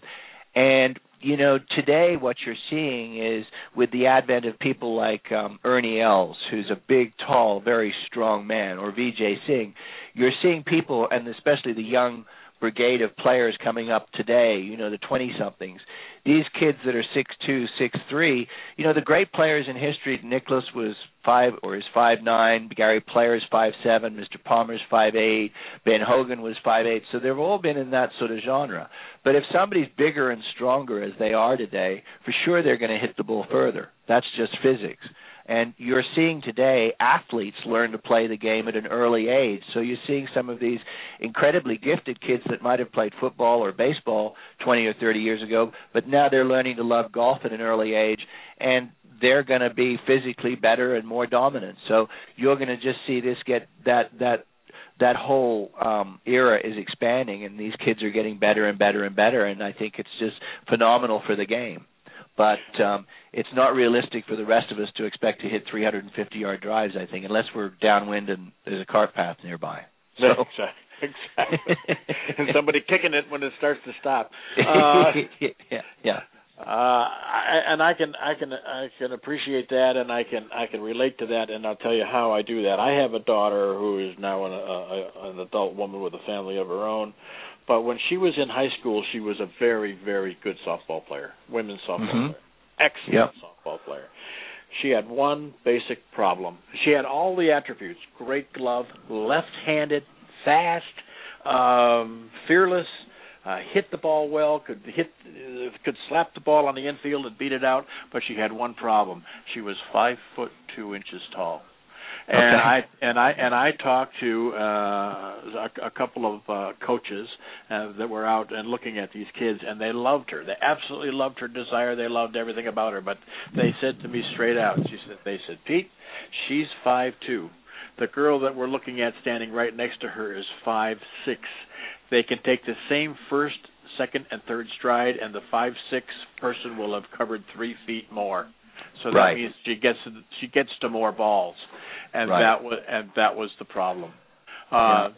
[SPEAKER 5] and you know today what you're seeing is with the advent of people like um ernie els who's a big tall very strong man or vj singh you're seeing people and especially the young brigade of players coming up today, you know, the 20 somethings. These kids that are six two, six three, you know, the great players in history, Nicklaus was 5 or is five nine, Gary Player's five seven, Mr. Palmer's five eight, Ben Hogan was five eight. So they've all been in that sort of genre. But if somebody's bigger and stronger as they are today, for sure they're going to hit the ball further. That's just physics. And you're seeing today athletes learn to play the game at an early age. So you're seeing some of these incredibly gifted kids that might have played football or baseball 20 or 30 years ago, but now they're learning to love golf at an early age and they're going to be physically better and more dominant. So you're going to just see this get that that that whole um era is expanding and these kids are getting better and better and better and I think it's just phenomenal for the game but um, it's not realistic for the rest of us to expect to hit 350 yard drives. I think, unless we're downwind and there's a cart path nearby. So,
[SPEAKER 1] exactly. and somebody kicking it when it starts to stop. Uh,
[SPEAKER 5] yeah, yeah.
[SPEAKER 1] uh, I, and I can I can I can appreciate that, and I can I can relate to that, and I'll tell you how I do that. I have a daughter who is now an, a, a, an adult woman with a family of her own, but when she was in high school, she was a very very good softball player, women's softball
[SPEAKER 5] Mhm.
[SPEAKER 1] player, excellent
[SPEAKER 5] Yep.
[SPEAKER 1] softball player. She had one basic problem. She had all the attributes: great glove, left-handed, fast, um, fearless, uh, hit the ball well, could hit, uh, could slap the ball on the infield and beat it out. But she had one problem: she was five foot two inches tall. And
[SPEAKER 5] Okay.
[SPEAKER 1] I and I and I talked to uh, a, a couple of uh, coaches uh, that were out and looking at these kids, and they loved her. They absolutely loved her desire. They loved everything about her. But they said to me straight out, she said, "They said, Pete, she's five two. The girl that we're looking at standing right next to her is five six. They can take the same first, second, and third stride, and the five six person will have covered three feet more. So that
[SPEAKER 5] Right.
[SPEAKER 1] means she gets she gets to more balls, and
[SPEAKER 5] Right.
[SPEAKER 1] that was and that was the problem. Uh,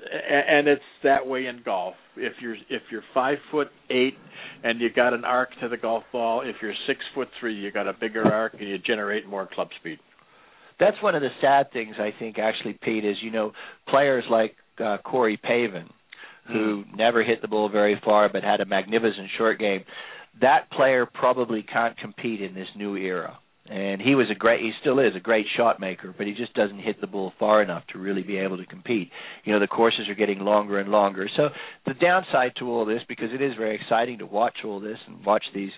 [SPEAKER 1] a- and it's that way in golf. If you're if you're five foot eight and you got an arc to the golf ball, if you're six foot three, you got a bigger arc and you generate more club speed.
[SPEAKER 5] That's one of the sad things I think actually, Pete, is you know players like uh, Corey Pavin, who never hit the ball very far but had a magnificent short game. That player probably can't compete in this new era. And he was a great, he still is a great shot maker, but he just doesn't hit the ball far enough to really be able to compete. You know, the courses are getting longer and longer. So the downside to all this, because it is very exciting to watch all this and watch these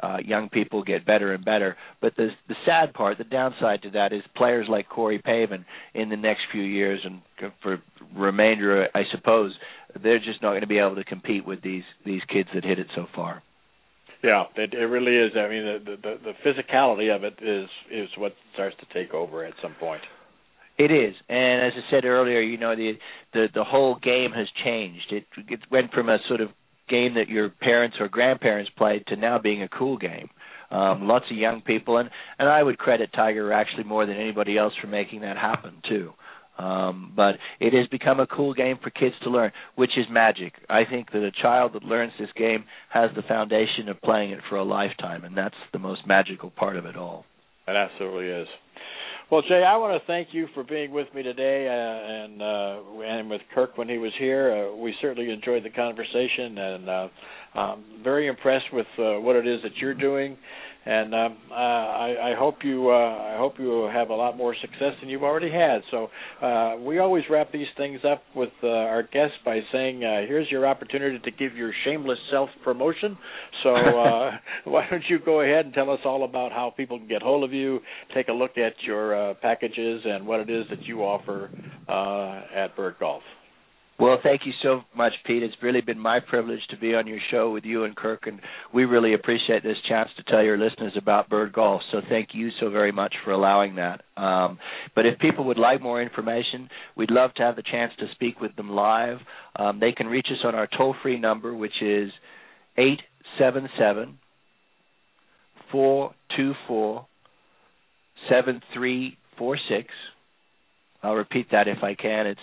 [SPEAKER 5] uh, young people get better and better. But the the sad part, the downside to that is players like Corey Pavin in the next few years and for remainder, I suppose, they're just not going to be able to compete with these these kids that hit it so far.
[SPEAKER 1] Yeah, it, it really is. I mean, the, the the physicality of it is is what starts to take over at some point.
[SPEAKER 5] It is, and as I said earlier, you know the the the whole game has changed. It it went from a sort of game that your parents or grandparents played to now being a cool game. Um, lots of young people, and and I would credit Tiger actually more than anybody else for making that happen too. Um, but it has become a cool game for kids to learn, which is magic. I think that a child that learns this game has the foundation of playing it for a lifetime, and that's the most magical part of it all.
[SPEAKER 1] It absolutely is. Well, Jay, I want to thank you for being with me today, uh, and uh, and with Kirk when he was here. Uh, we certainly enjoyed the conversation, and uh, I'm very impressed with uh, what it is that you're doing and um, uh, I, I hope you uh, I hope you have a lot more success than you've already had. So uh, we always wrap these things up with uh, our guests by saying, uh, "Here's your opportunity to give your shameless self promotion." So uh, why don't you go ahead and tell us all about how people can get hold of you, take a look at your uh, packages, and what it is that you offer uh, at Bird Golf.
[SPEAKER 5] Well, thank you so much, Pete. It's really been my privilege to be on your show with you and Kirk, and we really appreciate this chance to tell your listeners about Bird Golf. So thank you so very much for allowing that. Um, but if people would like more information, we'd love to have the chance to speak with them live. Um, they can reach us on our toll free number, which is 877 424 7346. I'll repeat that if I can. It's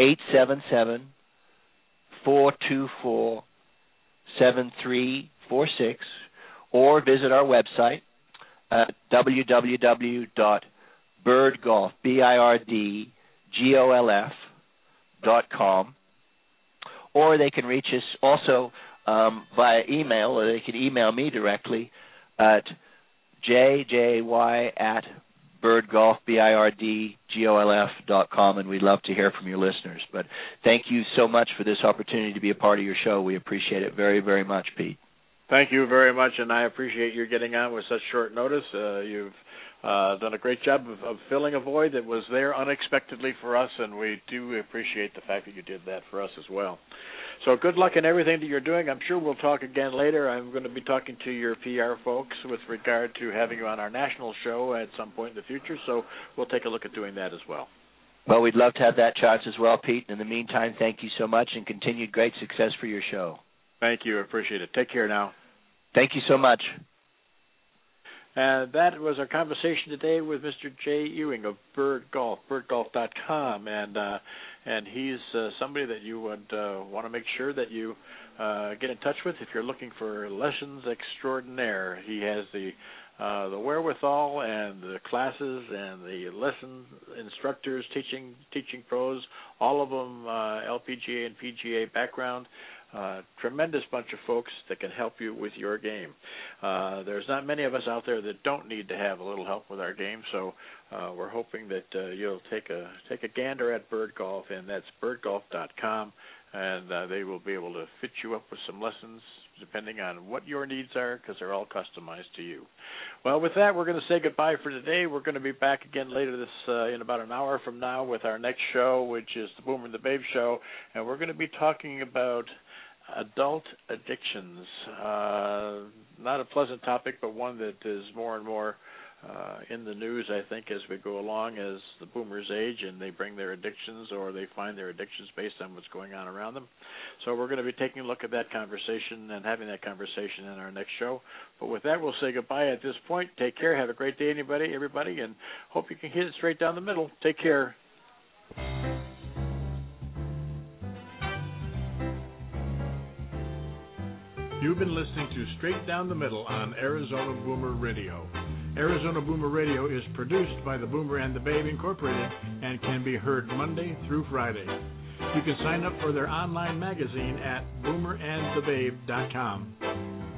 [SPEAKER 5] Eight seven seven four two four seven three four six, or visit our website at www.birdgolf, B-I-R-D-G-O-L-F dot com, or they can reach us also um, via email, or they can email me directly at jjy at birdgolf, B-I-R-D-G-O-L-F dot com, and we'd love to hear from your listeners. But thank you so much for this opportunity to be a part of your show. We appreciate it very, very much, Pete.
[SPEAKER 1] Thank you very much, and I appreciate you getting on with such short notice. Uh, you've uh, done a great job of, of filling a void that was there unexpectedly for us, and we do appreciate the fact that you did that for us as well. So good luck in everything that you're doing. I'm sure we'll talk again later. I'm going to be talking to your PR folks with regard to having you on our national show at some point in the future. So we'll take a look at doing that as well.
[SPEAKER 5] Well, we'd love to have that chance as well, Pete. In the meantime, thank you so much and continued great success for your show.
[SPEAKER 1] Thank you. I appreciate it. Take care now.
[SPEAKER 5] Thank you so much.
[SPEAKER 1] And that was our conversation today with Mr. Jay Ewing of Bird Golf, birdgolf.com. And uh, and he's uh, somebody that you would uh, want to make sure that you uh, get in touch with if you're looking for lessons extraordinaire. He has the uh, the wherewithal and the classes and the lesson instructors, teaching teaching pros, all of them uh, LPGA and PGA background. Tremendous bunch of folks that can help you with your game. Uh, there's not many of us out there that don't need to have a little help with our game, so uh, we're hoping that uh, you'll take a take a gander at Bird Golf, and that's birdgolf.com, and uh, they will be able to fit you up with some lessons depending on what your needs are, because they're all customized to you. Well, with that, we're going to say goodbye for today. We're going to be back again later this uh, in about an hour from now with our next show, which is the Boomer and the Babe show, and we're going to be talking about adult addictions. Uh, not a pleasant topic, but one that is more and more uh, in the news, I think, as we go along, as the boomers age and they bring their addictions or they find their addictions based on what's going on around them. So we're going to be taking a look at that conversation and having that conversation in our next show. But with that, we'll say goodbye at this point. Take care. Have a great day, anybody, everybody, and hope you can hit it straight down the middle. Take care.
[SPEAKER 6] You've been listening to Straight Down the Middle on Arizona Boomer Radio. Arizona Boomer Radio is produced by the Boomer and the Babe Incorporated and can be heard Monday through Friday. You can sign up for their online magazine at boomerandthebabe.com.